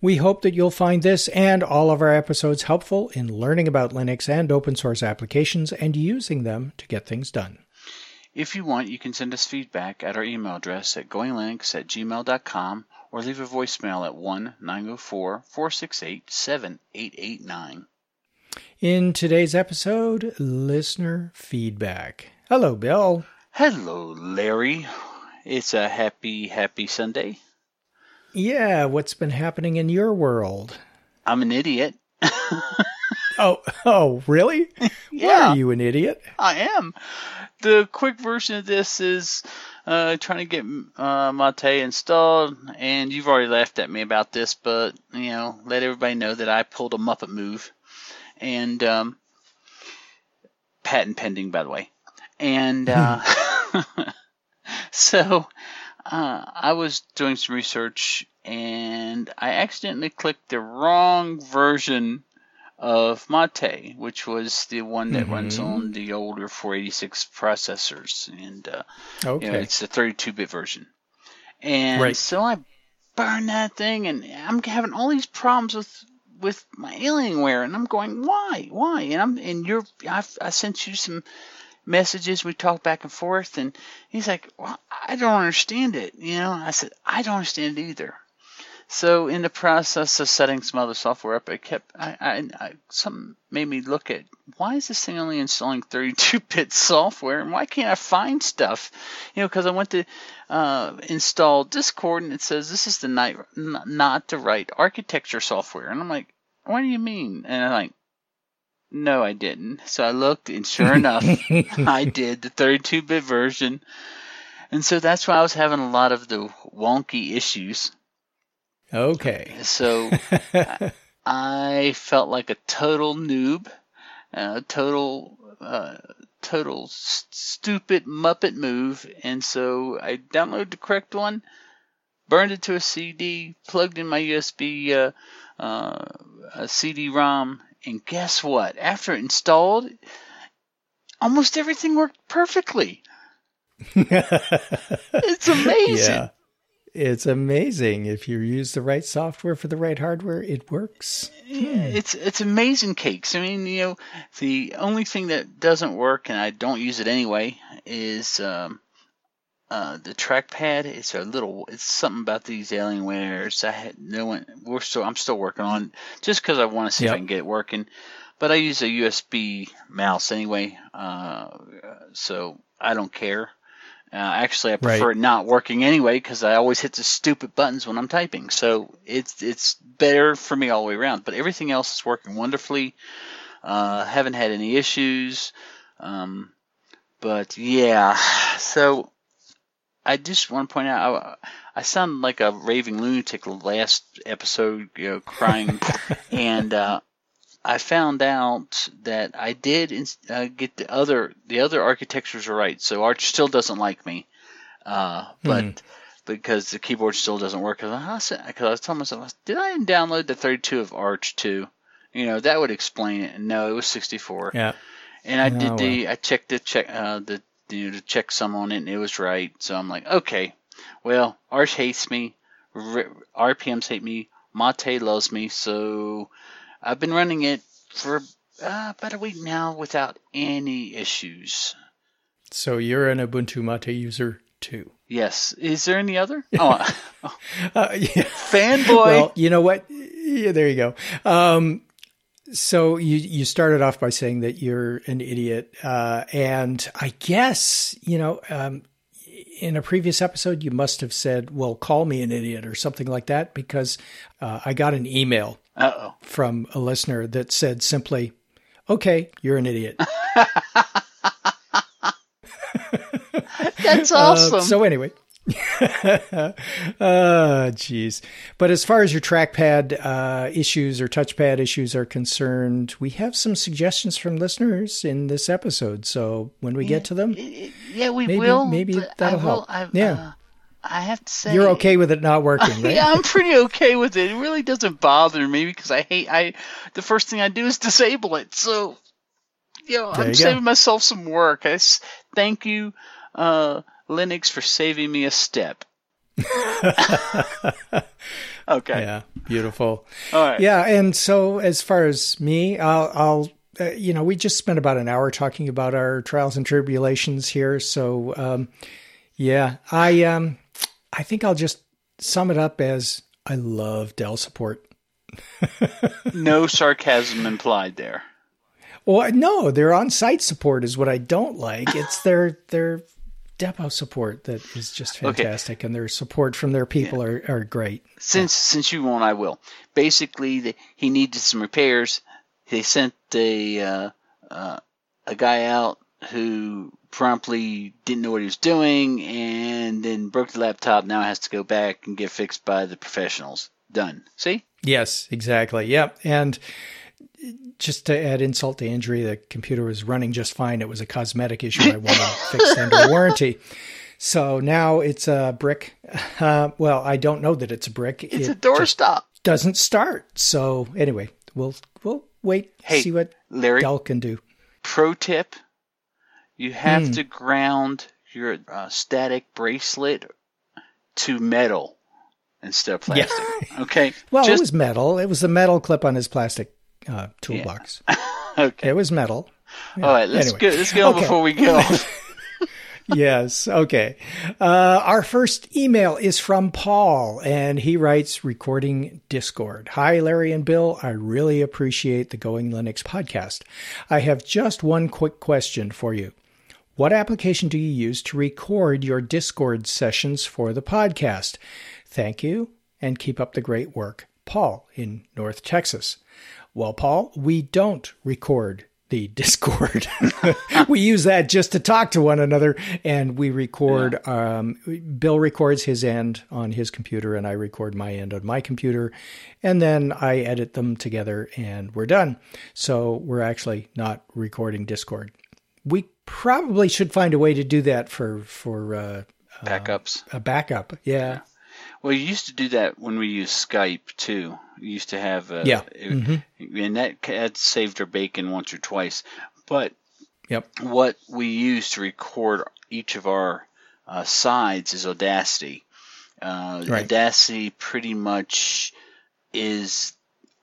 We hope that you'll find this and all of our episodes helpful in learning about Linux and open source applications and using them to get things done. If you want, you can send us feedback at our email address at goinglinux at gmail.com or leave a voicemail at 1 904 468 7889. In today's episode, listener feedback. Hello, Bill. Hello, Larry. It's a happy, happy Sunday. Yeah, what's been happening in your world? I'm an idiot. oh, oh, really? yeah. Why are you an idiot? I am. The quick version of this is uh, trying to get uh, Mate installed, and you've already laughed at me about this, but you know, let everybody know that I pulled a Muppet move, and um, patent pending, by the way, and uh, so uh, I was doing some research, and I accidentally clicked the wrong version of Mate, which was the one that mm-hmm. runs on the older 486 processors, and uh, okay. you know, it's the 32-bit version. And right. so I burned that thing, and I'm having all these problems with with my Alienware, and I'm going, why, why? And I'm and you're I've, I sent you some messages. We talked back and forth, and he's like, well, I don't understand it. You know, I said, I don't understand it either. So in the process of setting some other software up, I kept I, I, I something made me look at why is this thing only installing 32-bit software, and why can't I find stuff? You know, because I went to uh, install Discord, and it says this is the not, not the right architecture software, and I'm like, what do you mean? And I'm like, no, I didn't. So I looked, and sure enough, I did the 32-bit version. And so that's why I was having a lot of the wonky issues Okay. So I felt like a total noob, a total, uh, total st- stupid Muppet move, and so I downloaded the correct one, burned it to a CD, plugged in my USB uh, uh, CD-ROM, and guess what? After it installed, almost everything worked perfectly. it's amazing. Yeah. It's amazing. If you use the right software for the right hardware, it works. Yeah, it's it's amazing cakes. I mean, you know, the only thing that doesn't work, and I don't use it anyway, is um, uh, the trackpad. It's a little. It's something about these Alienwares. I had no one. We're still. I'm still working on just because I want to see yep. if I can get it working. But I use a USB mouse anyway, uh, so I don't care. Uh, actually, I prefer right. it not working anyway because I always hit the stupid buttons when I'm typing. So it's it's better for me all the way around. But everything else is working wonderfully. Uh, haven't had any issues. Um, but yeah, so I just want to point out I, I sound like a raving lunatic last episode, you know, crying, and uh, I found out that I did uh, get the other the other architectures are right. So Arch still doesn't like me, uh, but mm. because the keyboard still doesn't work. Because I, I was telling myself, did I download the 32 of Arch too? You know that would explain it. No, it was 64. Yeah. And I did oh, the well. I checked the check uh, the you know to checksum on it and it was right. So I'm like, okay, well Arch hates me, R- RPMs hate me, Mate loves me, so I've been running it for uh, about a week now without any issues. So you're an Ubuntu Mate user too. Yes. Is there any other? Oh, oh. uh, yeah. fanboy. Well, you know what? Yeah, there you go. Um, so you you started off by saying that you're an idiot, uh, and I guess you know um, in a previous episode you must have said, "Well, call me an idiot" or something like that, because uh, I got an email Uh-oh. from a listener that said simply, "Okay, you're an idiot." That's uh, awesome. Uh, so anyway, oh, jeez. But as far as your trackpad uh, issues or touchpad issues are concerned, we have some suggestions from listeners in this episode. So when we yeah, get to them, yeah, we maybe, will. Maybe that'll will, help. I, yeah. Uh, I have to say you're okay with it not working, right? yeah, I'm pretty okay with it. It really doesn't bother me because I hate I. The first thing I do is disable it. So, you know, There I'm you saving go. myself some work. I thank you, uh, Linux, for saving me a step. Okay. Yeah, beautiful. All right. Yeah, and so as far as me, I'll, I'll uh, you know, we just spent about an hour talking about our trials and tribulations here. So, um, yeah, I, um, I think I'll just sum it up as I love Dell support. No sarcasm implied there. Well, no, their on-site support is what I don't like. It's their their depot support that is just Okay. fantastic, and their support from their people are, are great. Since since you won't, I will. Basically, the, he needed some repairs. They sent a uh, uh, a guy out who promptly didn't know what he was doing, and then broke the laptop. Now has to go back and get fixed by the professionals. Done. See? Yes, exactly. Yep. And just to add insult to injury, the computer was running just fine. It was a cosmetic issue I wanted fixed under warranty. So now it's a brick. Uh, well, I don't know that it's a brick. It's it a doorstop. doesn't start. So anyway, we'll we'll wait Hey, see what Larry, Dell can do. pro tip: you have Hmm. to ground your uh, static bracelet to metal instead of Yeah. plastic. Okay. Well, it was metal. It was the metal clip on his plastic uh, toolbox. okay. It was metal. All right. Let's Anyway. go. Let's on Okay. before we go. yes. Okay. Uh, our first email is from Paul, and he writes Recording Discord. Hi, Larry and Bill. I really appreciate the Going Linux podcast. I have just one quick question for you. What application do you use to record your Discord sessions for the podcast? Thank you, and keep up the great work. Paul in North Texas. Well, Paul, we don't record the Discord. we use that just to talk to one another, and we record. Um, Bill records his end on his computer, and I record my end on my computer, and then I edit them together, and we're done. So we're actually not recording Discord. We probably should find a way to do that for for uh, Backups. a backup. Yeah, Well, you used to do that when we used Skype too. Used to have uh, Yeah. it- and that that saved our bacon once or twice. But yep, what we use to record each of our uh, sides is Audacity. Uh, Right. Audacity pretty much is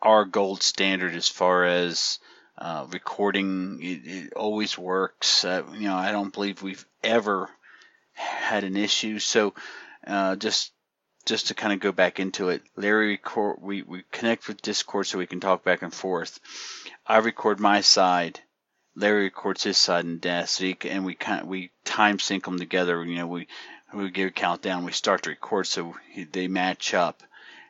our gold standard as far as uh, recording. It, it always works. Uh, you know, I don't believe we've ever had an issue. So uh, just just to kind of go back into it, Larry record we, we connect with Discord so we can talk back and forth. I record my side. Larry records his side in Audacity, and we kind of, we time sync them together. You know, we we give a countdown. We start to record so he- they match up,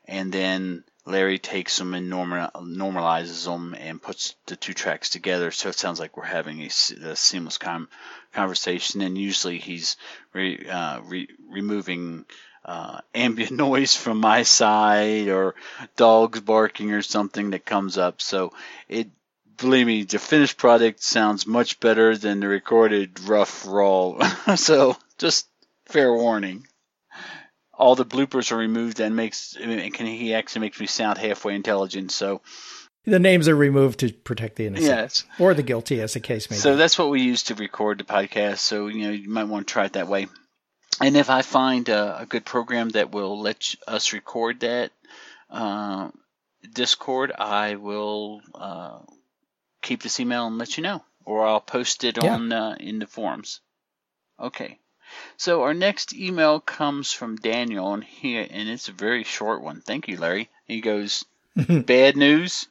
and then Larry takes them and normal, normalizes them and puts the two tracks together. So it sounds like we're having a, a seamless com- conversation. And usually he's re, uh, re, removing uh, ambient noise from my side or dogs barking or something that comes up. So it, believe me, the finished product sounds much better than the recorded rough raw. so just fair warning. All the bloopers are removed and makes can he actually makes me sound halfway intelligent. So the names are removed to protect the innocent yes, or the guilty, as the case may so be. So that's what we use to record the podcast. So you know you might want to try it that way. And if I find a, a good program that will let us record that uh, Discord, I will uh, keep this email and let you know, or I'll post it Yeah. on uh, in the forums. Okay. So our next email comes from Daniel, and he and it's a very short one. Thank you, Larry. He goes, "Bad news: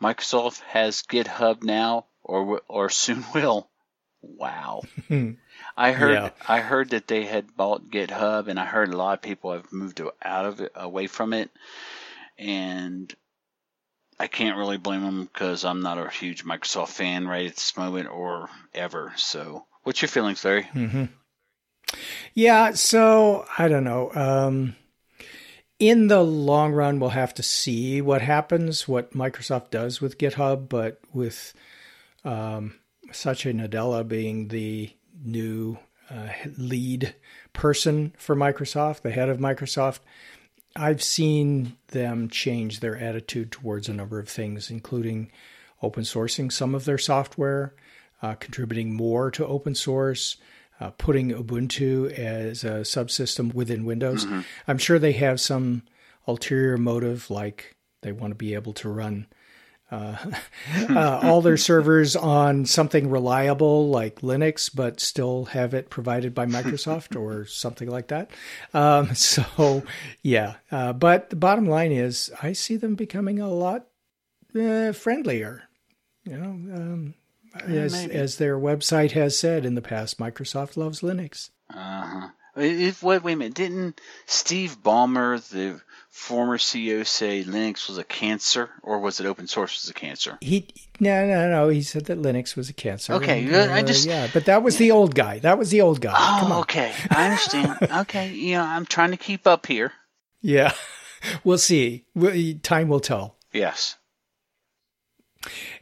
Microsoft has GitHub now, or or soon will." Wow. I heard Yeah. I heard that they had bought GitHub, and I heard a lot of people have moved out of it, away from it, and I can't really blame them because I'm not a huge Microsoft fan right at this moment or ever. So, what's your feelings, Larry? hmm Yeah, so I don't know. Um, in the long run, we'll have to see what happens, what Microsoft does with GitHub, but with um, Satya Nadella being the new uh, lead person for Microsoft, the head of Microsoft, I've seen them change their attitude towards a number of things, including open sourcing some of their software, uh, contributing more to open source, uh, putting Ubuntu as a subsystem within Windows. Mm-hmm. I'm sure they have some ulterior motive, like they want to be able to run uh, uh, all their servers on something reliable like Linux, but still have it provided by Microsoft or something like that. Um, so, yeah. Uh, but the bottom line is, I see them becoming a lot uh, friendlier. You know, um, as, as their website has said in the past, Microsoft loves Linux. Uh huh. Wait, wait a minute. Didn't Steve Ballmer, the former CEO say Linux was a cancer, or was it open source was a cancer? He no no no. He said that Linux was a cancer. Okay, and, uh, I just yeah, but that was the old guy. That was the old guy. Oh, okay, I understand. okay, you know, I'm trying to keep up here. Yeah, we'll see. Time will tell. Yes.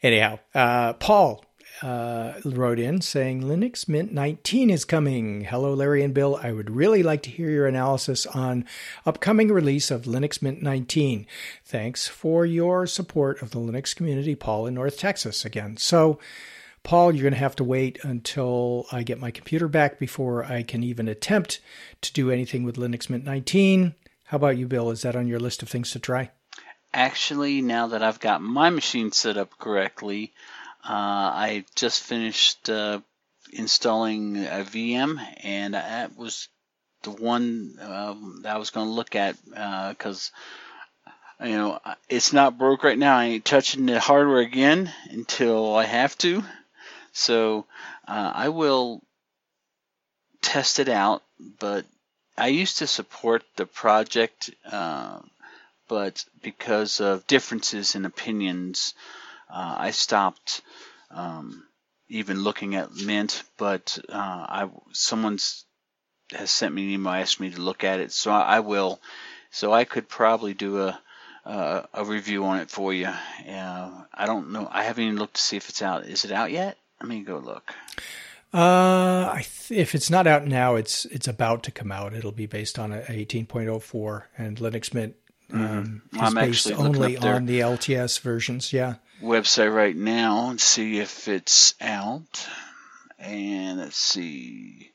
Anyhow, uh, Paul uh, wrote in saying Linux Mint 19 is coming. Hello, Larry and Bill. I would really like to hear your analysis on upcoming release of Linux Mint 19. Thanks for your support of the Linux community, Paul in North Texas again. So, Paul, you're going to have to wait until I get my computer back before I can even attempt to do anything with Linux Mint 19. How about you, Bill? Is that on your list of things to try? Actually, now that I've got my machine set up correctly, I just finished uh, installing a VM, and that was the one um, that I was going to look at because uh, you know it's not broke right now. I ain't touching the hardware again until I have to. So uh, I will test it out, but I used to support the project, uh, but because of differences in opinions uh, I stopped um, even looking at Mint, but uh, I someone's has sent me an email asked me to look at it, so I, I will. So I could probably do a a, a review on it for you. Uh, I don't know. I haven't even looked to see if it's out. Is it out yet? Let me go look. Uh, th- if it's not out now, it's it's about to come out. It'll be based on a 18.04, and Linux Mint um, mm-hmm. is I'm based only on the LTS versions. Yeah website right now and see if it's out. And let's see.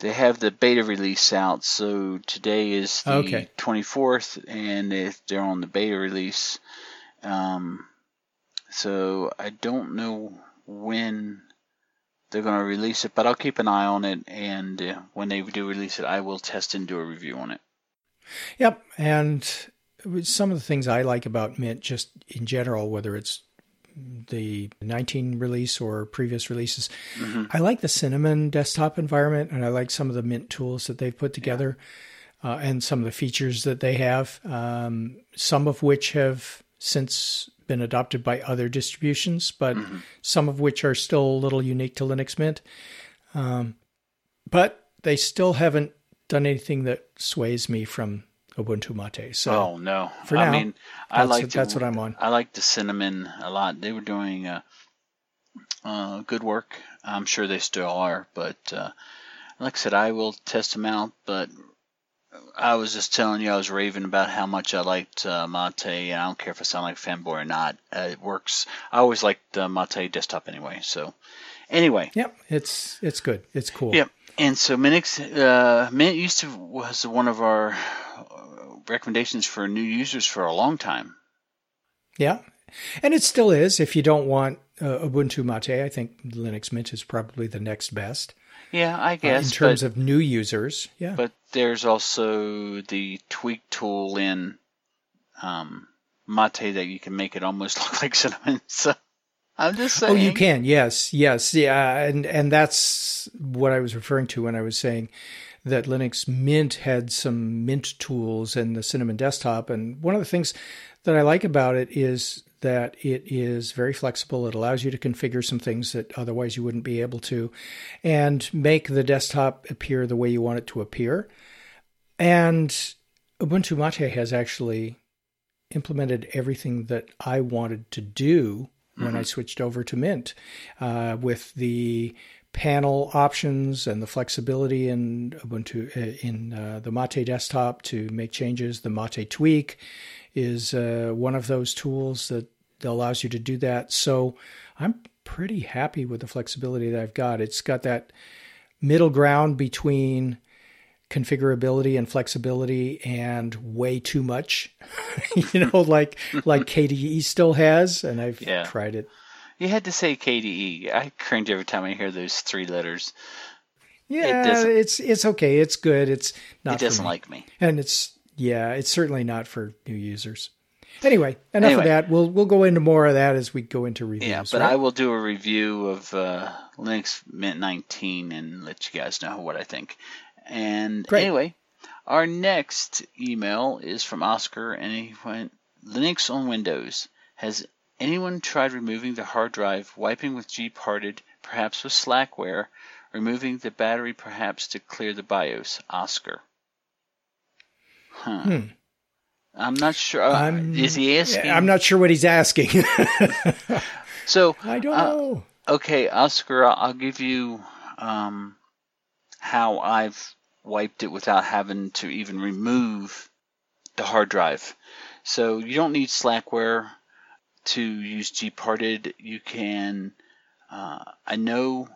They have the beta release out, so today is the okay. 24th, and if they're on the beta release, um, so I don't know when they're going to release it, but I'll keep an eye on it, and uh, when they do release it, I will test and do a review on it. Yep, and some of the things I like about Mint, just in general, whether it's the 19 release or previous releases. Mm-hmm. I like the Cinnamon desktop environment and I like some of the Mint tools that they've put together yeah. uh, and some of the features that they have, um, some of which have since been adopted by other distributions, but mm-hmm. some of which are still a little unique to Linux Mint. Um, but they still haven't done anything that sways me from Ubuntu Mate. So oh no, for now, I mean, I like that's what I'm on. I like the cinnamon a lot. They were doing uh, uh, good work. I'm sure they still are, but uh, like I said, I will test them out. But I was just telling you, I was raving about how much I liked uh, Mate, and I don't care if I sound like a fanboy or not. Uh, it works. I always liked uh, Mate desktop anyway. So anyway, yep, it's it's good. It's cool. Yep. And so Minix, uh, Mint used to was one of our recommendations for new users for a long time. Yeah, and it still is. If you don't want uh, Ubuntu Mate, I think Linux Mint is probably the next best. Yeah, I guess. Uh, in terms but, of new users, yeah. But there's also the tweak tool in um, Mate that you can make it almost look like cinnamon. So I'm just saying. Oh, you can. Yes, yes, yeah, and and that's what I was referring to when I was saying that Linux Mint had some Mint tools and the Cinnamon desktop. And one of the things that I like about it is that it is very flexible. It allows you to configure some things that otherwise you wouldn't be able to, and make the desktop appear the way you want it to appear. And Ubuntu Mate has actually implemented everything that I wanted to do when mm-hmm. I switched over to Mint uh, with the panel options and the flexibility in Ubuntu uh, in uh, the Mate desktop to make changes. The Mate Tweak is uh, one of those tools that allows you to do that. So I'm pretty happy with the flexibility that I've got. It's got that middle ground between configurability and flexibility and way too much you know like like kde still has and i've yeah. tried it you had to say KDE. I cringe every time I hear those three letters. Yeah, it it's it's okay. It's good. It's not. It doesn't me. like me. And it's yeah, it's certainly not for new users. Anyway, enough anyway, of that. We'll we'll go into more of that as we go into reviews. Yeah, but right? I will do a review of uh, Linux Mint 19 and let you guys know what I think. And Great. anyway, our next email is from Oscar, and he went Linux on Windows has Anyone tried removing the hard drive, wiping with gparted, perhaps with Slackware, removing the battery perhaps to clear the BIOS? Oscar. Huh. Hmm. I'm not sure. Uh, is he asking? I'm not sure what he's asking. so I don't uh, know. Okay, Oscar, I'll, I'll give you um, how I've wiped it without having to even remove the hard drive. So you don't need Slackware to use gparted, you can. Uh, I know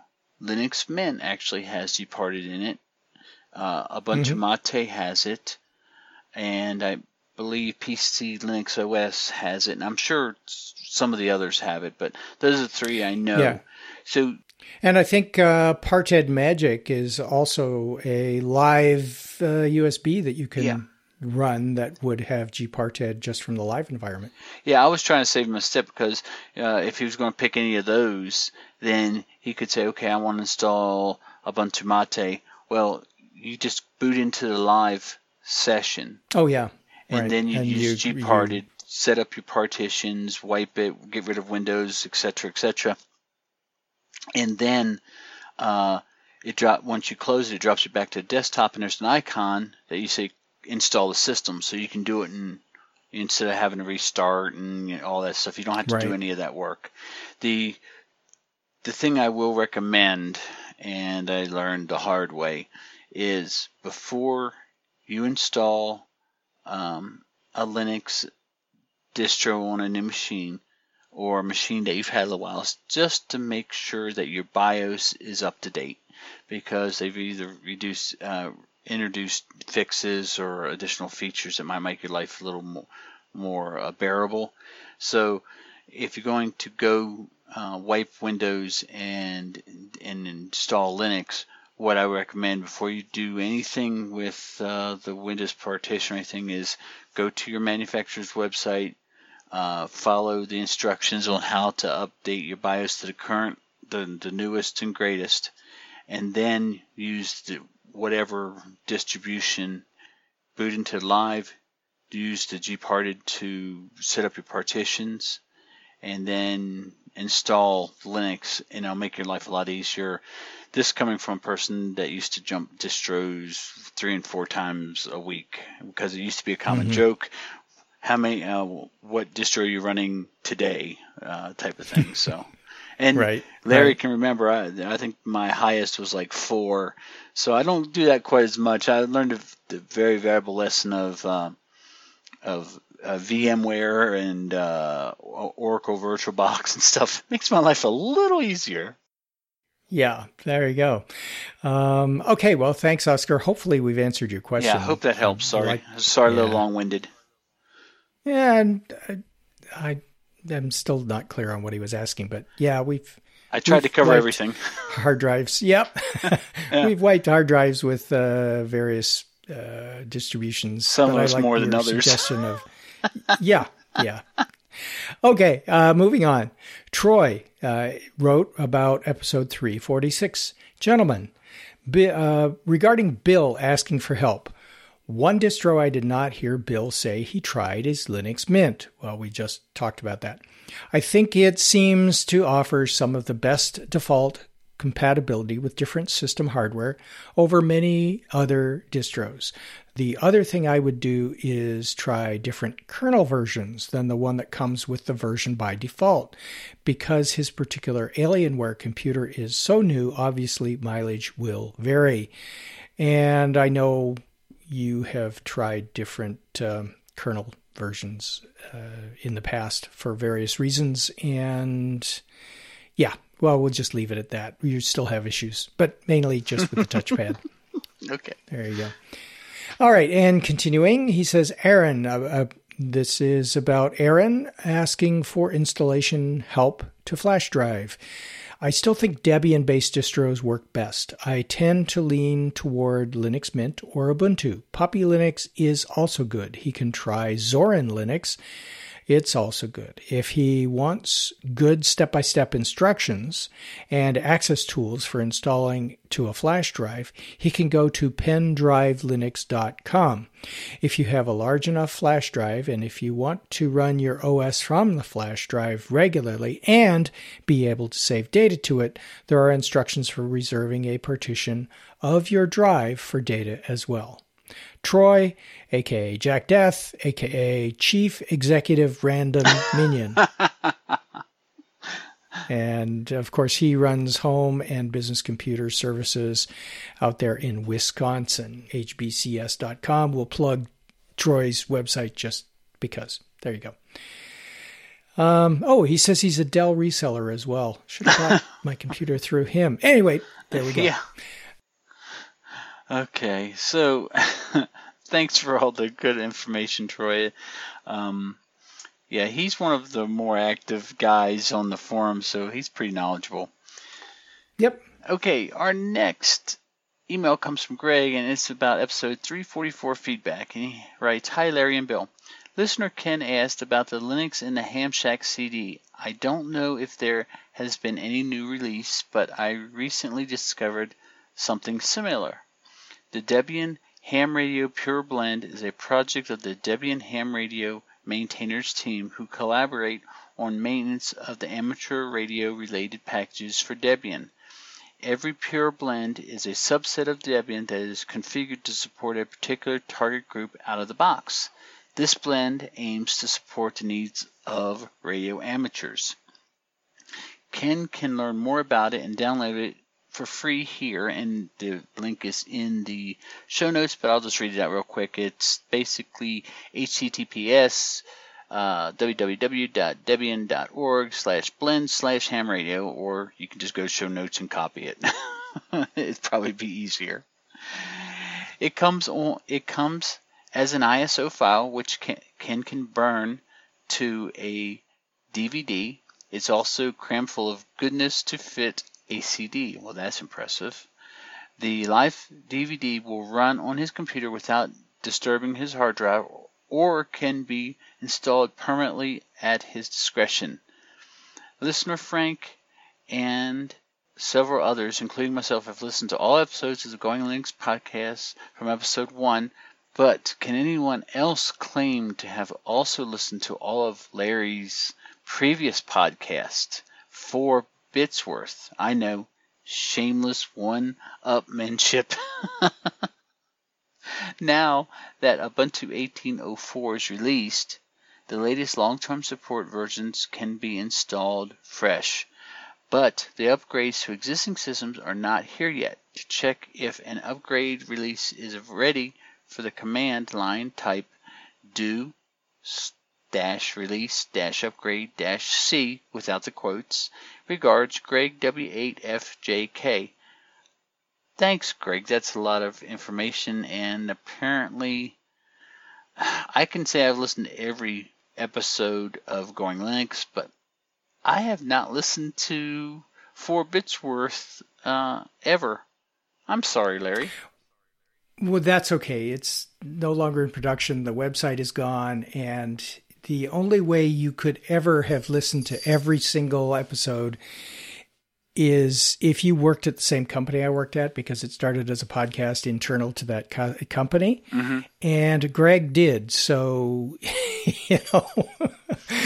Linux Mint actually has gparted in it. Uh, bunch mm-hmm. Mate has it, and I believe PC Linux OS has it, and I'm sure some of the others have it. But those are the three I know. Yeah. So, and I think uh, Parted Magic is also a live uh, USB that you can. Yeah run that would have gparted just from the live environment. Yeah, I was trying to save him a step because uh, if he was going to pick any of those, then he could say, okay, I want to install Ubuntu Mate. Well, you just boot into the live session. Oh yeah, and right. then you and use you, gparted, you... set up your partitions, wipe it, get rid of Windows, etc., etc. And then uh, it drop once you close it, it drops you back to the desktop, and there's an icon that you say install the system, so you can do it in instead of having to restart and you know, all that stuff. You don't have to right. do any of that work. The the thing I will recommend, and I learned the hard way, is before you install um, a Linux distro on a new machine or a machine that you've had a while, just to make sure that your BIOS is up to date because they've either reduced uh, introduced fixes or additional features that might make your life a little more, more uh, bearable. So if you're going to go uh, wipe Windows and and install Linux, what I recommend before you do anything with uh, the Windows partition or anything is go to your manufacturer's website, uh, follow the instructions on how to update your BIOS to the current, the, the newest and greatest, and then use the whatever distribution, boot into live, use the gparted to set up your partitions, and then install Linux, and it'll make your life a lot easier. This coming from a person that used to jump distros three and four times a week because it used to be a common mm-hmm. joke. How many? Uh, what distro are you running today? Uh, type of thing. So. And right, Larry right. can remember, I, I think my highest was like four. So I don't do that quite as much. I learned a, the very valuable lesson of uh, of uh, VMware and uh, Oracle VirtualBox and stuff. It makes my life a little easier. Yeah, there you go. Um, okay, well, thanks, Oscar. Hopefully, we've answered your question. Yeah, I hope that helps. Sorry, like, sorry, yeah. a little long-winded. Yeah, and I, I I'm still not clear on what he was asking, but yeah, we've. I tried to cover everything. Hard drives. Yep. yeah. We've wiped hard drives with uh, various uh, distributions. Some of us like more than others. Suggestion of, yeah, yeah. Okay, uh, moving on. Troy uh, wrote about episode 346. Gentlemen, uh, regarding Bill asking for help, One distro I did not hear Bill say he tried is Linux Mint. Well, we just talked about that. I think it seems to offer some of the best default compatibility with different system hardware over many other distros. The other thing I would do is try different kernel versions than the one that comes with the version by default. Because his particular Alienware computer is so new, obviously mileage will vary. And I know you have tried different uh, kernel versions uh, in the past for various reasons. And yeah, well, we'll just leave it at that. You still have issues, but mainly just with the touchpad. okay. There you go. All right. And continuing, he says, Aaron, uh, uh, this is about Aaron asking for installation help to flash drive. I still think Debian based distros work best. I tend to lean toward Linux Mint or Ubuntu. Puppy Linux is also good. He can try Zorin Linux it's also good. If he wants good step by step instructions and access tools for installing to a flash drive, he can go to pendrivelinux.com. If you have a large enough flash drive and if you want to run your OS from the flash drive regularly and be able to save data to it, there are instructions for reserving a partition of your drive for data as well. Troy, aka Jack Death, aka Chief Executive Random Minion. and of course, he runs home and business computer services out there in Wisconsin. HBCS.com. We'll plug Troy's website just because. There you go. Um, oh, he says he's a Dell reseller as well. Should have bought my computer through him. Anyway, there we go. Yeah. Okay, so thanks for all the good information, Troy. Um, yeah, he's one of the more active guys on the forum, so he's pretty knowledgeable. Yep. Okay, our next email comes from Greg, and it's about episode 344 feedback. And he writes Hi, Larry and Bill. Listener Ken asked about the Linux in the Ham Shack CD. I don't know if there has been any new release, but I recently discovered something similar. The Debian Ham Radio Pure Blend is a project of the Debian Ham Radio maintainers team who collaborate on maintenance of the amateur radio related packages for Debian. Every Pure Blend is a subset of Debian that is configured to support a particular target group out of the box. This blend aims to support the needs of radio amateurs. Ken can learn more about it and download it for free here, and the link is in the show notes, but I'll just read it out real quick. It's basically https uh, www.debian.org slash blend slash ham radio, or you can just go to show notes and copy it. It'd probably be easier. It comes on. It comes as an ISO file, which can can, can burn to a DVD. It's also crammed full of goodness to fit a CD. Well, that's impressive. The live DVD will run on his computer without disturbing his hard drive or can be installed permanently at his discretion. Listener Frank and several others, including myself, have listened to all episodes of the Going Linux podcast from episode 1, but can anyone else claim to have also listened to all of Larry's previous podcast, four bits worth. I know. Shameless one upmanship. now that Ubuntu 18.04 is released, the latest long term support versions can be installed fresh. But the upgrades to existing systems are not here yet. To check if an upgrade release is ready for the command line, type do dash release dash upgrade dash C without the quotes. Regards, Greg W8FJK. Thanks, Greg. That's a lot of information, and apparently, I can say I've listened to every episode of Going Linux, but I have not listened to four bits worth uh, ever. I'm sorry, Larry. Well, that's okay. It's no longer in production. The website is gone, and the only way you could ever have listened to every single episode is if you worked at the same company I worked at, because it started as a podcast internal to that co- company, Mm-hmm. and Greg did. So, you know,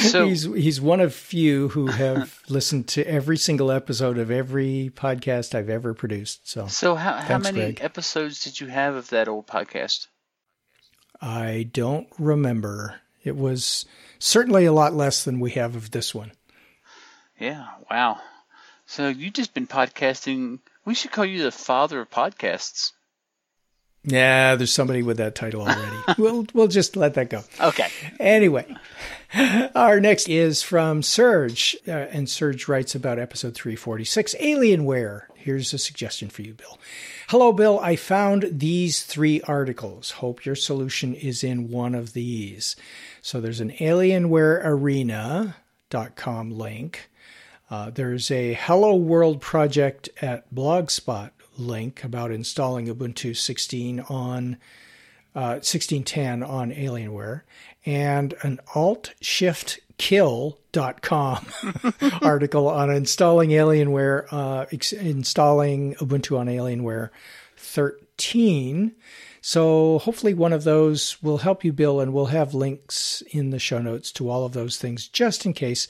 So- he's he's one of few who have listened to every single episode of every podcast I've ever produced. So So how how Thanks, many Greg. episodes did you have of that old podcast? I don't remember. It was certainly a lot less than we have of this one. Yeah, wow. So you've just been podcasting. We should call you the father of podcasts. Yeah, there's somebody with that title already. we'll we'll just let that go. Okay. Anyway, our next is from Serge, uh, and Serge writes about episode 346, Alienware. Here's a suggestion for you, Bill. Hello, Bill. I found these three articles. Hope your solution is in one of these. So there's an alienwarearena.com link. Uh, there's a Hello World project at Blogspot link about installing Ubuntu 16 on uh, 1610 on Alienware, and an Alt Shift Kill.com article on installing Alienware, uh, ex- installing Ubuntu on Alienware 13. So hopefully one of those will help you, Bill, and we'll have links in the show notes to all of those things just in case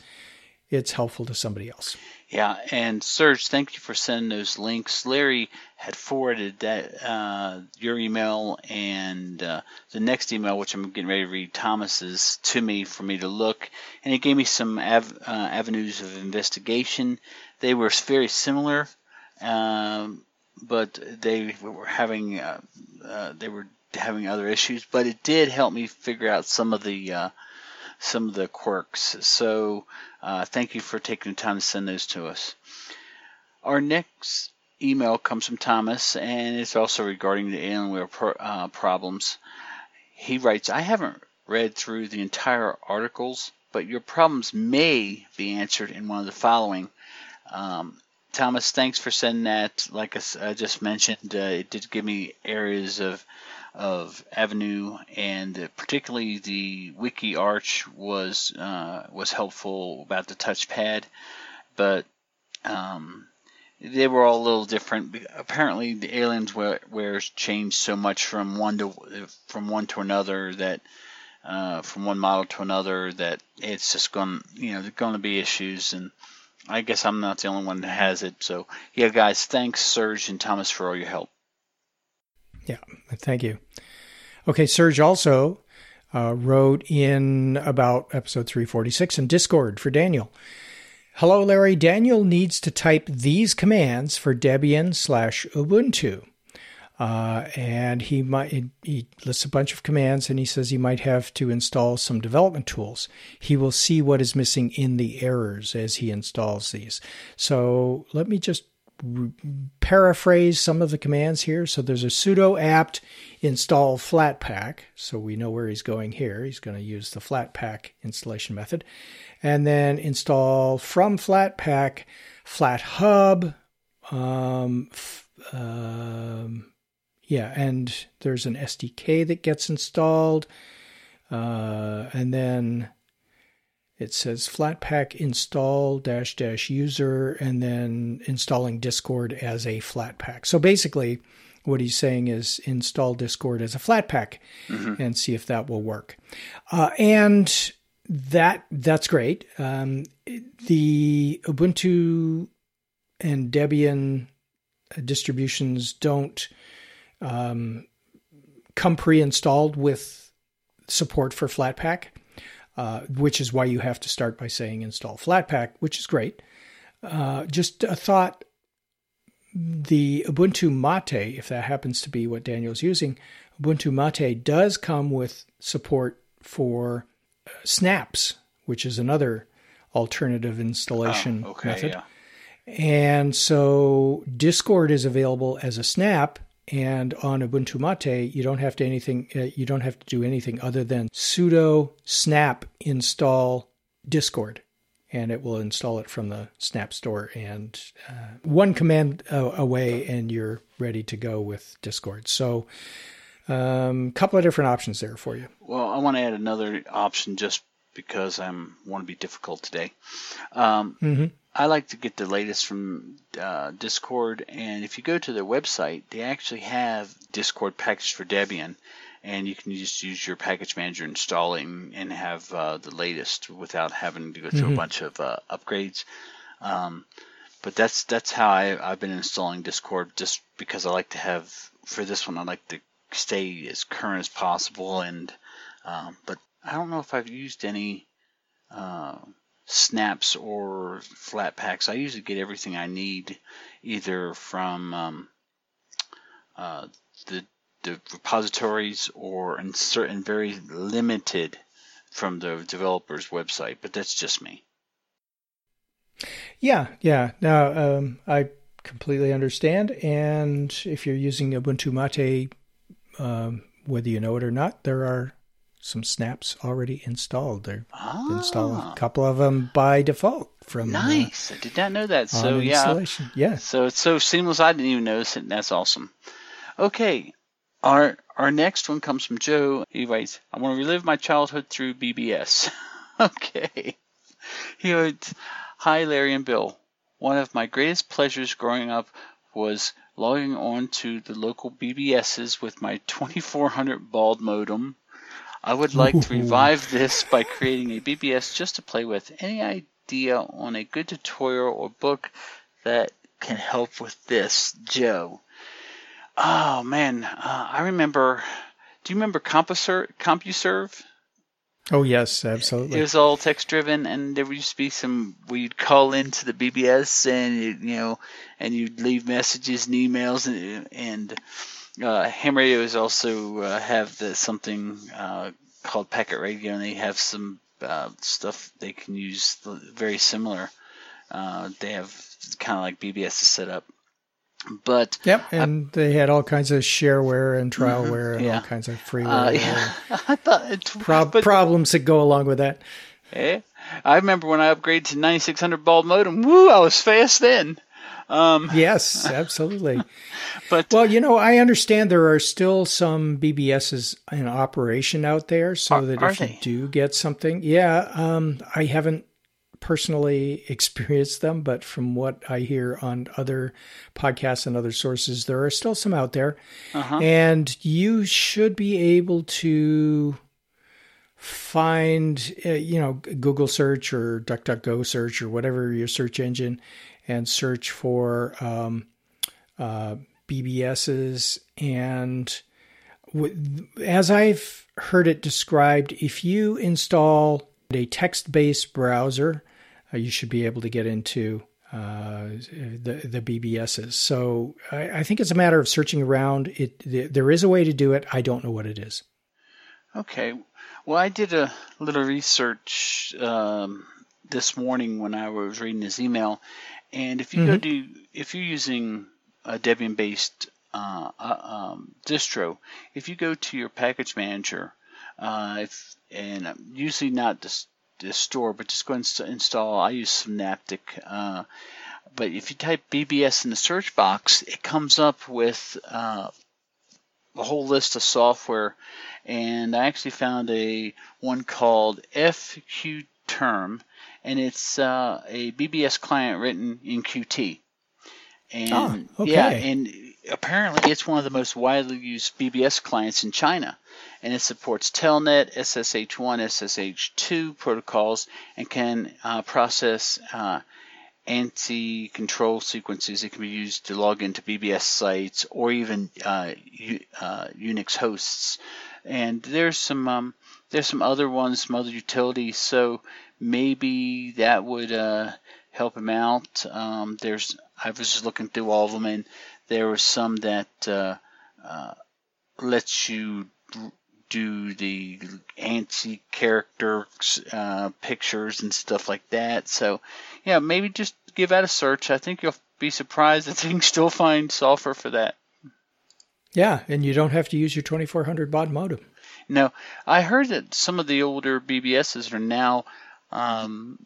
it's helpful to somebody else. Yeah, and Serge, thank you for sending those links. Larry had forwarded that uh, your email and uh, the next email, which I'm getting ready to read, Thomas's, to me for me to look, and it gave me some av- uh, avenues of investigation. They were very similar, um, but they were having uh, uh, they were having other issues. But it did help me figure out some of the uh, some of the quirks. So uh, thank you for taking the time to send those to us. Our next email comes from Thomas, and it's also regarding the Alienware pro- uh, problems. He writes, I haven't read through the entire articles, but your problems may be answered in one of the following. Um, Thomas, thanks for sending that. Like I just mentioned, uh, it did give me areas of of Avenue, and particularly the Wiki Arch was uh, was helpful about the touchpad, but um, they were all a little different. Apparently, the wears changed so much from one to from one to another that uh, from one model to another that it's just going you know there's going to be issues and. I guess I'm not the only one that has it. So, yeah, guys, thanks, Serge and Thomas, for all your help. Yeah, thank you. Okay, Serge also uh, wrote in about episode 346 in Discord for Daniel. Hello, Larry. Daniel needs to type these commands for Debian slash Ubuntu. Uh, and he might he lists a bunch of commands and he says he might have to install some development tools. He will see what is missing in the errors as he installs these. So let me just r- paraphrase some of the commands here. So there's a sudo apt install flatpak. So we know where he's going here. He's going to use the flatpak installation method. And then install from flatpak flathub. Um, f- um, yeah, and there's an SDK that gets installed. Uh, and then it says flatpak install dash dash user and then installing discord as a flatpak so basically what he's saying is install discord as a flatpak and see if that will work. Uh, and that that's great. Um, the ubuntu and debian distributions don't um, come pre-installed with support for flatpak uh, which is why you have to start by saying install Flatpak, which is great. Uh, just a thought the Ubuntu Mate, if that happens to be what Daniel's using, Ubuntu Mate does come with support for uh, snaps, which is another alternative installation Oh, okay, method. yeah. And so Discord is available as a snap, and on Ubuntu Mate, you don't have to anything. Uh, you don't have to do anything other than sudo snap install Discord, and it will install it from the Snap store. And uh, one command uh, away, and you're ready to go with Discord. So, a um, couple of different options there for you. Well, I want to add another option just because I want to be difficult today. Um, Mm-hmm. I like to get the latest from uh, Discord, and if you go to their website, they actually have Discord package for Debian, and you can just use your package manager installing and have uh, the latest without having to go through Mhm. a bunch of uh, upgrades. Um, but that's that's how I, I've been installing Discord, just because I like to have for this one I like to stay as current as possible, and um, but I don't know if I've used any. Snaps or Flatpaks. I usually get everything I need either from um, uh, the, the repositories or in certain very limited from the developer's website, but that's just me. Yeah, yeah. Now, um, I completely understand. And if you're using Ubuntu Mate, um, whether you know it or not, there are some snaps already installed. They Ah, install a couple of them by default from uh, nice. I did not know that. So yeah. Yeah. So it's so seamless. I didn't even notice it. And that's awesome. Okay, our our next one comes from Joe. He writes, "I want to relive my childhood through BBS." okay. He writes, "Hi, Larry and Bill. One of my greatest pleasures growing up was logging on to the local BBSs with my 2400 baud modem." I would like to revive this by creating a BBS just to play with. Any idea on a good tutorial or book that can help with this, Joe? Oh man, uh, I remember. Do you remember CompuServe? CompuServe? Oh yes, absolutely. It was all text driven, and there used to be some where you'd call into the BBS and you, you know, and you'd leave messages and emails, and, and uh, ham radios also uh, have the, something uh, called packet radio, and they have some uh, stuff they can use very similar. Uh, they have kind of like BBS is set up, but Yep, and they had all kinds of shareware and trialware and yeah. all kinds of freeware. yeah, I thought it, prob- but problems that go along with that. Yeah. I remember when I upgraded to 9600 baud modem. Woo, I was fast then. Um, Yes, absolutely. but Well, you know, I understand there are still some BBSs in operation out there, so Are- that if you do get something, yeah, um, I haven't personally experienced them, but from what I hear on other podcasts and other sources, there are still some out there, uh-huh. and you should be able to find, uh, you know, Google search or DuckDuckGo search or whatever your search engine, and search for. Um, uh, BBSs. And w- as I've heard it described, if you install a text based browser, uh, you should be able to get into uh, the, the BBSs. So I, I think it's a matter of searching around. It There is a way to do it. I don't know what it is. Okay. Well, I did a little research um, this morning when I was reading his email, and if you go to if you're using a Debian-based uh, uh, um, distro, if you go to your package manager, uh, if, and usually not the, the store, but just go and st- install. I use Synaptic. Uh, but if you type BBS in the search box, it comes up with uh, a whole list of software, and I actually found a one called FQ Term, and it's uh, a BBS client written in Qt. And Ah, okay. yeah, and apparently it's one of the most widely used BBS clients in China, and it supports Telnet, SSH1, SSH2 protocols, and can uh, process uh, ANSI-control sequences. It can be used to log into BBS sites or even uh, U, uh, Unix hosts. And there's some um, there's some other ones, some other utilities. So maybe that would uh, help him out. Um, there's I was just looking through all of them, and there were some that uh, uh, lets you do the ANSI-character uh, pictures and stuff like that. So, yeah, maybe just give that a search. I think you'll be surprised that you can still find software for that. Yeah, and you don't have to use your 2400 baud modem. No, I heard that some of the older BBSs are now um,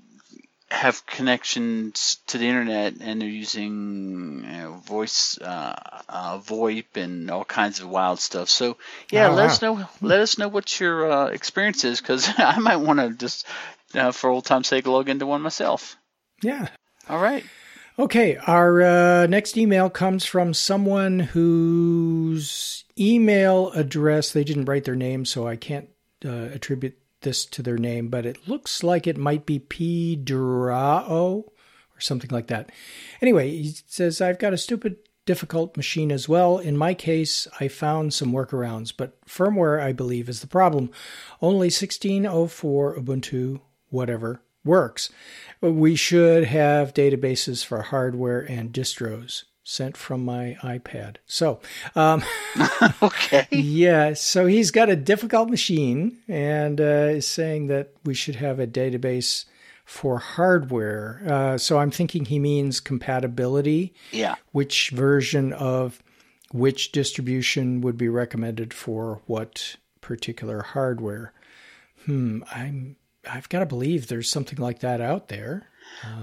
have connections to the internet and they're using you know, voice uh, uh, VoIP and all kinds of wild stuff. So yeah, Oh, let wow. us know. Let us know what your uh, experience is because I might want to just uh, for old time's sake log into one myself. Yeah. All right. Okay, our uh, next email comes from someone whose email address, they didn't write their name, so I can't uh, attribute this to their name, but it looks like it might be P. Or something like that. Anyway, he says, I've got a stupid, difficult machine as well. In my case, I found some workarounds, but firmware, I believe, is the problem. Only 1604 Ubuntu, whatever, works. We should have databases for hardware and distros sent from my iPad. So, um, Okay. yeah, so he's got a difficult machine and uh, is saying that we should have a database for hardware. Uh, so I'm thinking he means compatibility. Yeah. Which version of which distribution would be recommended for what particular hardware? Hmm, I'm. I've got to believe there's something like that out there.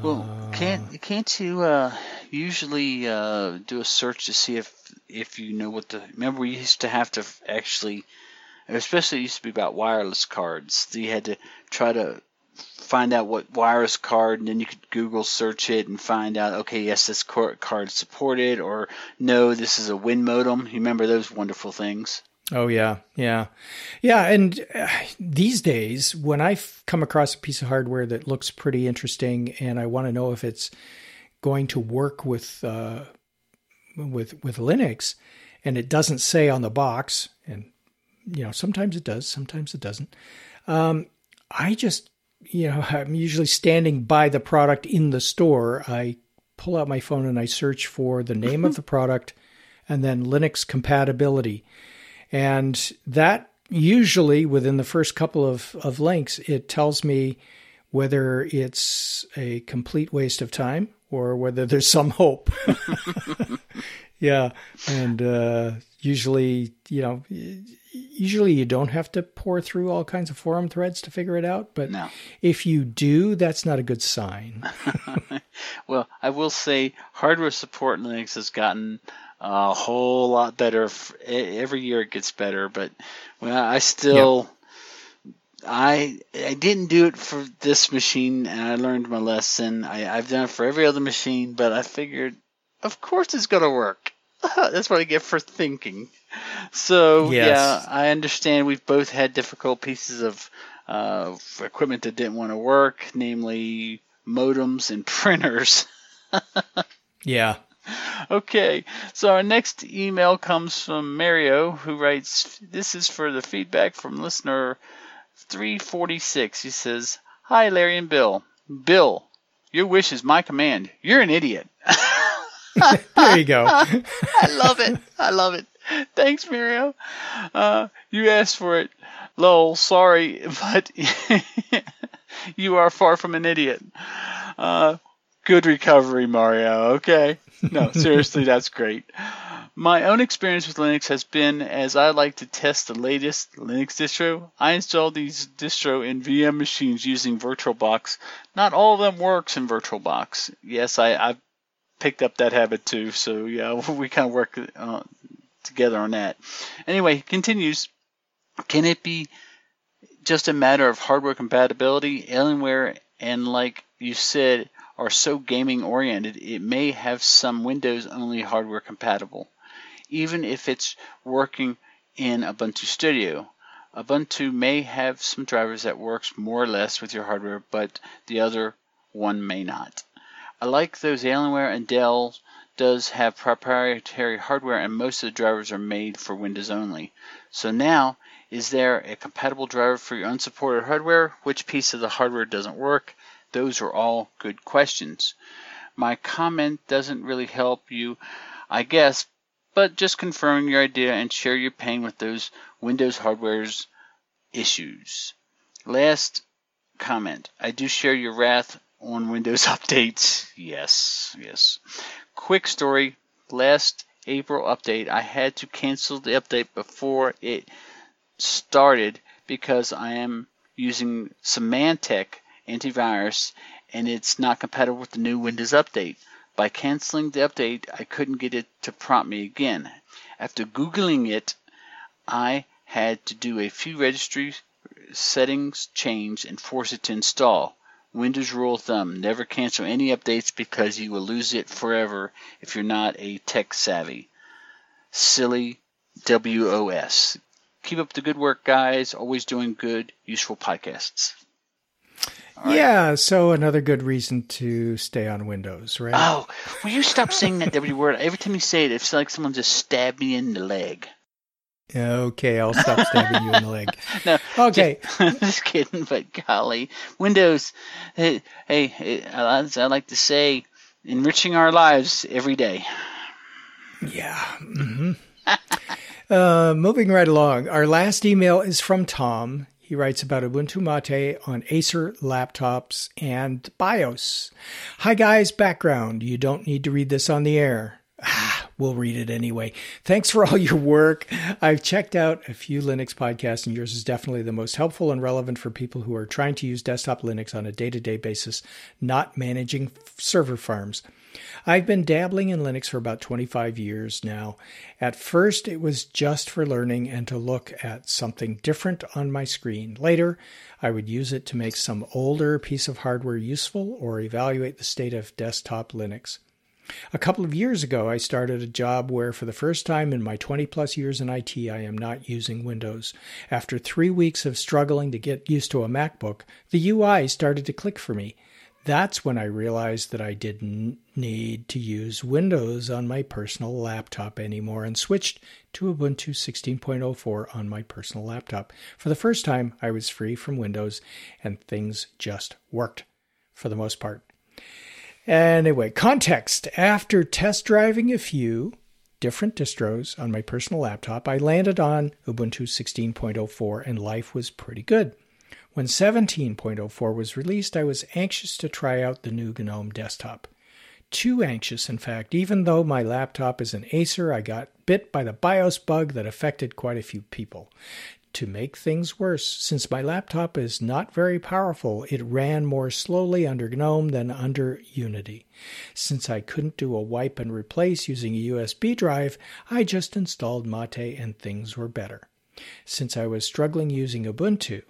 Well, can't can't you uh, usually uh, do a search to see if if you know what the? Remember, we used to have to actually, especially it used to be about wireless cards. You had to try to find out what wireless card, and then you could Google search it and find out. Okay, yes, this card is supported, or no, this is a Win modem. You remember those wonderful things? Oh yeah, yeah, yeah. And uh, these days, when I come across a piece of hardware that looks pretty interesting, and I want to know if it's going to work with uh, with with Linux, and it doesn't say on the box, and you know sometimes it does, sometimes it doesn't. Um, I just you know I'm usually standing by the product in the store. I pull out my phone and I search for the name of the product, and then Linux compatibility. And that usually within the first couple of, of links, it tells me whether it's a complete waste of time or whether there's some hope. yeah. And uh, usually, you know, usually you don't have to pour through all kinds of forum threads to figure it out. But No. if you do, that's not a good sign. Well, I will say hardware support in Linux has gotten a whole lot better. Every year it gets better, but well, I still, I I didn't do it for this machine, and I learned my lesson. I, I've done it for every other machine, but I figured, of course, it's gonna work. That's what I get for thinking. So Yes. yeah, I understand. We've both had difficult pieces of uh, equipment that didn't want to work, namely modems and printers. yeah. Okay, so our next email comes from Mario, who writes, This is for the feedback from listener 346. He says, Hi, Larry and Bill. Bill, your wish is my command. You're an idiot. There you go. I love it. I love it. Thanks, Mario. Uh, you asked for it. Lol, sorry, but you are far from an idiot. Uh, good recovery, Mario. Okay. No, seriously, that's great. My own experience with Linux has been as I like to test the latest Linux distro. I installed these distro in VM machines using VirtualBox. Not all of them works in VirtualBox. Yes, I, I've picked up that habit too. So yeah, we kind of work uh, together on that. Anyway, continues. Can it be just a matter of hardware compatibility? Alienware and like you said are so gaming oriented, it may have some Windows only hardware compatible, even if it's working in Ubuntu Studio. Ubuntu may have some drivers that works more or less with your hardware, but the other one may not. I like those Alienware and Dell does have proprietary hardware and most of the drivers are made for Windows only. So now, is there a compatible driver for your unsupported hardware? Which piece of the hardware doesn't work? Those are all good questions. My comment doesn't really help you, I guess, but just confirm your idea and share your pain with those Windows hardware's issues. Last comment. I do share your wrath on Windows updates. Yes, yes. Quick story. Last April update, I had to cancel the update before it started because I am using Symantec antivirus and it's not compatible with the new Windows update. By canceling the update, I couldn't get it to prompt me again. After Googling it, I had to do a few registry settings change and force it to install. Windows rule of thumb never cancel any updates because you will lose it forever if you're not a tech savvy. Silly WOS. Keep up the good work, guys. Always doing good, useful podcasts. Right. Yeah, so another good reason to stay on Windows, right? Oh, will you stop saying that W word? Every time you say it, it's like someone just stabbed me in the leg. Okay, I'll stop stabbing you in the leg. No, okay. Just, just kidding, but golly, Windows. Hey, hey, as I like to say, enriching our lives every day. Yeah. Mm-hmm. uh, moving right along, our last email is from Tom. He writes about Ubuntu Mate on Acer laptops and BIOS. Hi guys, background. You don't need to read this on the air. Ah, we'll read it anyway. Thanks for all your work. I've checked out a few Linux podcasts, and yours is definitely the most helpful and relevant for people who are trying to use desktop Linux on a day to day basis, not managing server farms. I've been dabbling in Linux for about 25 years now. At first, it was just for learning and to look at something different on my screen. Later, I would use it to make some older piece of hardware useful or evaluate the state of desktop Linux. A couple of years ago, I started a job where, for the first time in my 20 plus years in IT, I am not using Windows. After three weeks of struggling to get used to a MacBook, the UI started to click for me. That's when I realized that I didn't need to use Windows on my personal laptop anymore and switched to Ubuntu 16.04 on my personal laptop. For the first time, I was free from Windows and things just worked for the most part. Anyway, context. After test driving a few different distros on my personal laptop, I landed on Ubuntu 16.04 and life was pretty good. When 17.04 was released, I was anxious to try out the new GNOME desktop. Too anxious, in fact, even though my laptop is an Acer, I got bit by the BIOS bug that affected quite a few people. To make things worse, since my laptop is not very powerful, it ran more slowly under GNOME than under Unity. Since I couldn't do a wipe and replace using a USB drive, I just installed Mate and things were better. Since I was struggling using Ubuntu,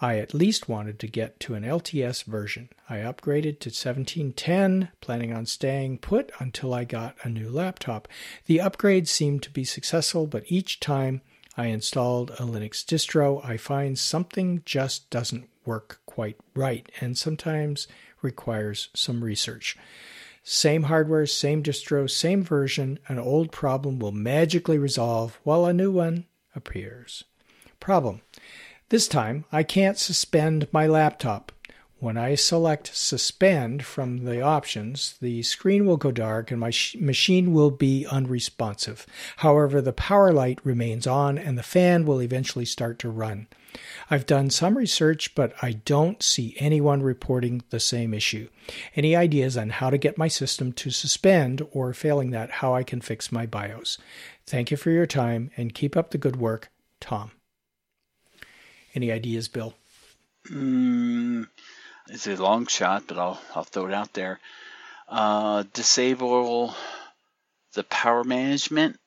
I at least wanted to get to an LTS version. I upgraded to 1710, planning on staying put until I got a new laptop. The upgrade seemed to be successful, but each time I installed a Linux distro, I find something just doesn't work quite right and sometimes requires some research. Same hardware, same distro, same version, an old problem will magically resolve while a new one appears. Problem. This time, I can't suspend my laptop. When I select suspend from the options, the screen will go dark and my sh- machine will be unresponsive. However, the power light remains on and the fan will eventually start to run. I've done some research, but I don't see anyone reporting the same issue. Any ideas on how to get my system to suspend, or failing that, how I can fix my BIOS? Thank you for your time and keep up the good work, Tom. Any ideas, Bill? Mm, it's a long shot, but I'll I'll throw it out there. Uh, disable the power management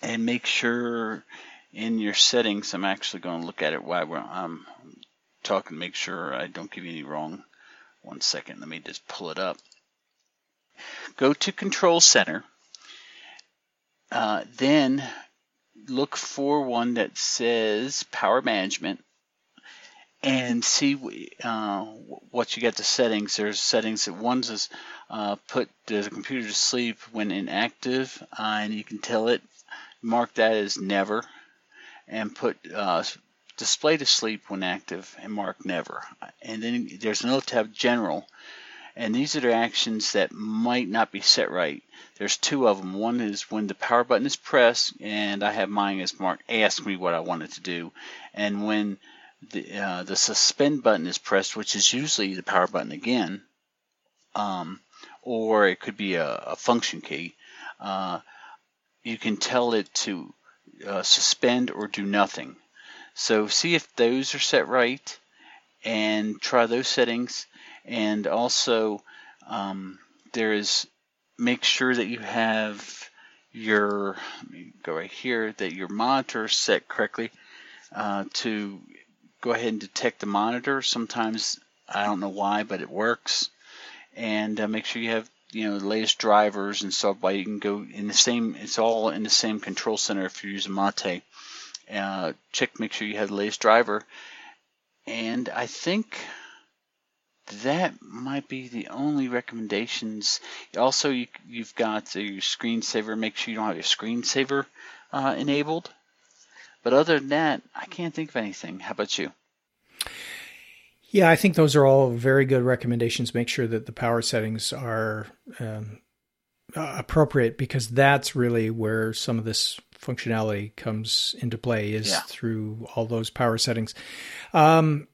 and make sure in your settings. I'm actually going to look at it while I'm talking. Make sure I don't give you any wrong. One second. Let me just pull it up. Go to Control Center. Uh, then look for one that says Power Management and see uh, what you get the settings. There's settings that one says uh, put the computer to sleep when inactive, uh, and you can tell it mark that as never, and put uh, display to sleep when active and mark never. And then there's another tab general, and these are the actions that might not be set right. There's two of them. One is when the power button is pressed, and I have mine as marked ask me what I wanted to do, and when the, uh, the suspend button is pressed, which is usually the power button again, um, or it could be a, a function key, uh, you can tell it to uh, suspend or do nothing. So see if those are set right, and try those settings. And also, um, there is make sure that you have your let me go right here that your monitor is set correctly uh, to go ahead and detect the monitor. Sometimes I don't know why, but it works. And uh, make sure you have you know the latest drivers and stuff. Why you can go in the same. It's all in the same control center if you're using Mate. Uh, check, make sure you have the latest driver. And I think that might be the only recommendations. Also, you, have got your screensaver. Make sure you don't have your screensaver uh, enabled. But other than that, I can't think of anything. How about you? Yeah, I think those are all very good recommendations. Make sure that the power settings are um, appropriate because that's really where some of this functionality comes into play is yeah. through all those power settings. Um,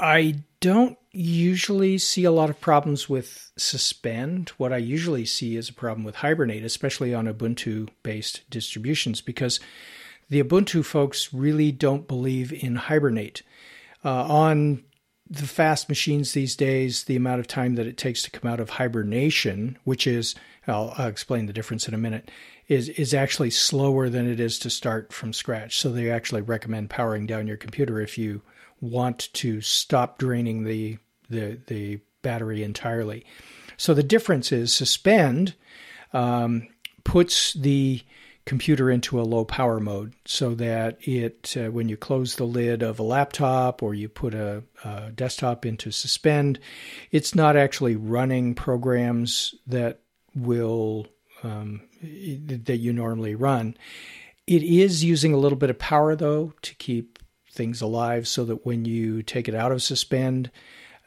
I don't usually see a lot of problems with suspend. What I usually see is a problem with hibernate, especially on Ubuntu based distributions, because the Ubuntu folks really don't believe in hibernate. Uh, on the fast machines these days, the amount of time that it takes to come out of hibernation, which is, I'll, I'll, explain the difference in a minute, is, is actually slower than it is to start from scratch. So they actually recommend powering down your computer if you want to stop draining the, the, the battery entirely. So the difference is suspend um, puts the computer into a low power mode so that it, uh, when you close the lid of a laptop or you put a, a, desktop into suspend, it's not actually running programs that will um, that you normally run. It is using a little bit of power though to keep things alive, so that when you take it out of suspend,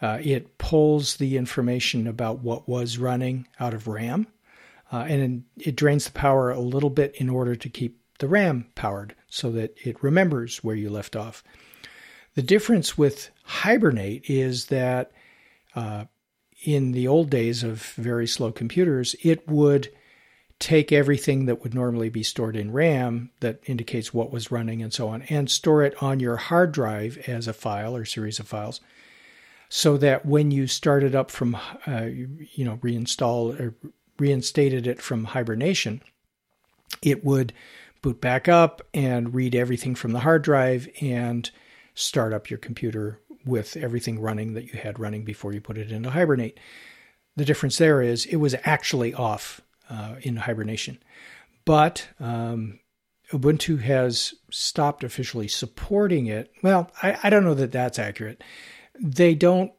uh, it pulls the information about what was running out of RAM uh, and it drains the power a little bit in order to keep the RAM powered so that it remembers where you left off. The difference with Hibernate is that uh, in the old days of very slow computers, it would take everything that would normally be stored in RAM that indicates what was running and so on and store it on your hard drive as a file or series of files so that when you started up from uh, you know reinstall or reinstated it from hibernation, it would boot back up and read everything from the hard drive and start up your computer with everything running that you had running before you put it into hibernate. The difference there is it was actually off uh, in hibernation. But um, Ubuntu has stopped officially supporting it. Well, I, I don't know that that's accurate. They don't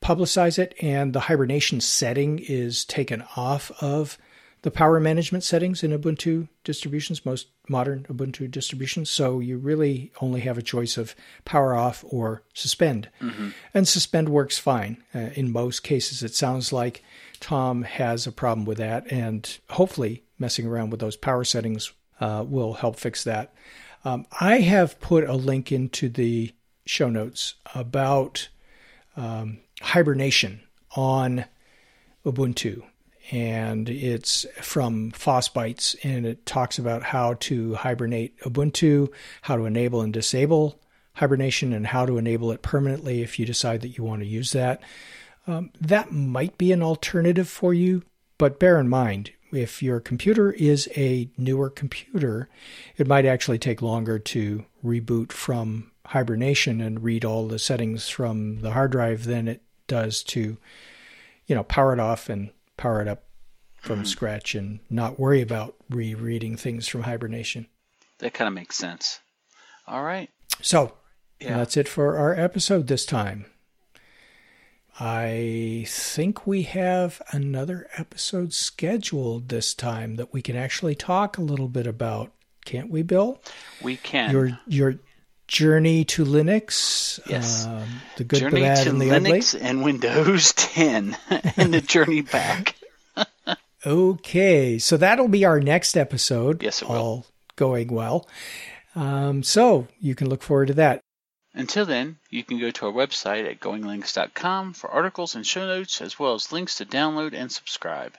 publicize it, and the hibernation setting is taken off of the power management settings in Ubuntu distributions, most modern Ubuntu distributions. So you really only have a choice of power off or suspend. Mm-hmm. And suspend works fine. Uh, in most cases, it sounds like Tom has a problem with that, and hopefully, messing around with those power settings uh, will help fix that. Um, I have put a link into the show notes about um, hibernation on Ubuntu. And it's from FossBytes, and it talks about how to hibernate Ubuntu, how to enable and disable hibernation, and how to enable it permanently if you decide that you want to use that. Um, that might be an alternative for you, but bear in mind, if your computer is a newer computer, it might actually take longer to reboot from hibernation and read all the settings from the hard drive than it does to, you know, power it off and power it up from mm-hmm. scratch and not worry about rereading things from hibernation. That kind of makes sense. All right. So yeah. that's it for our episode this time. I think we have another episode scheduled this time that we can actually talk a little bit about, can't we, Bill? We can. Your your Journey to Linux. Yes. Um, the good, Journey bad, to and the Linux ugly. and Windows 10 and the journey back. okay, so that'll be our next episode. Yes, it all will. going well. Um, so you can look forward to that. Until then, you can go to our website at goinglinux.com for articles and show notes, as well as links to download and subscribe.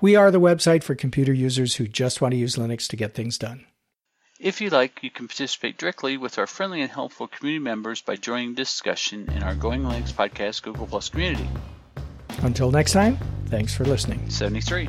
We are the website for computer users who just want to use Linux to get things done. If you like, you can participate directly with our friendly and helpful community members by joining discussion in our Going Linux Podcast Google Plus community. Until next time, thanks for listening. 73.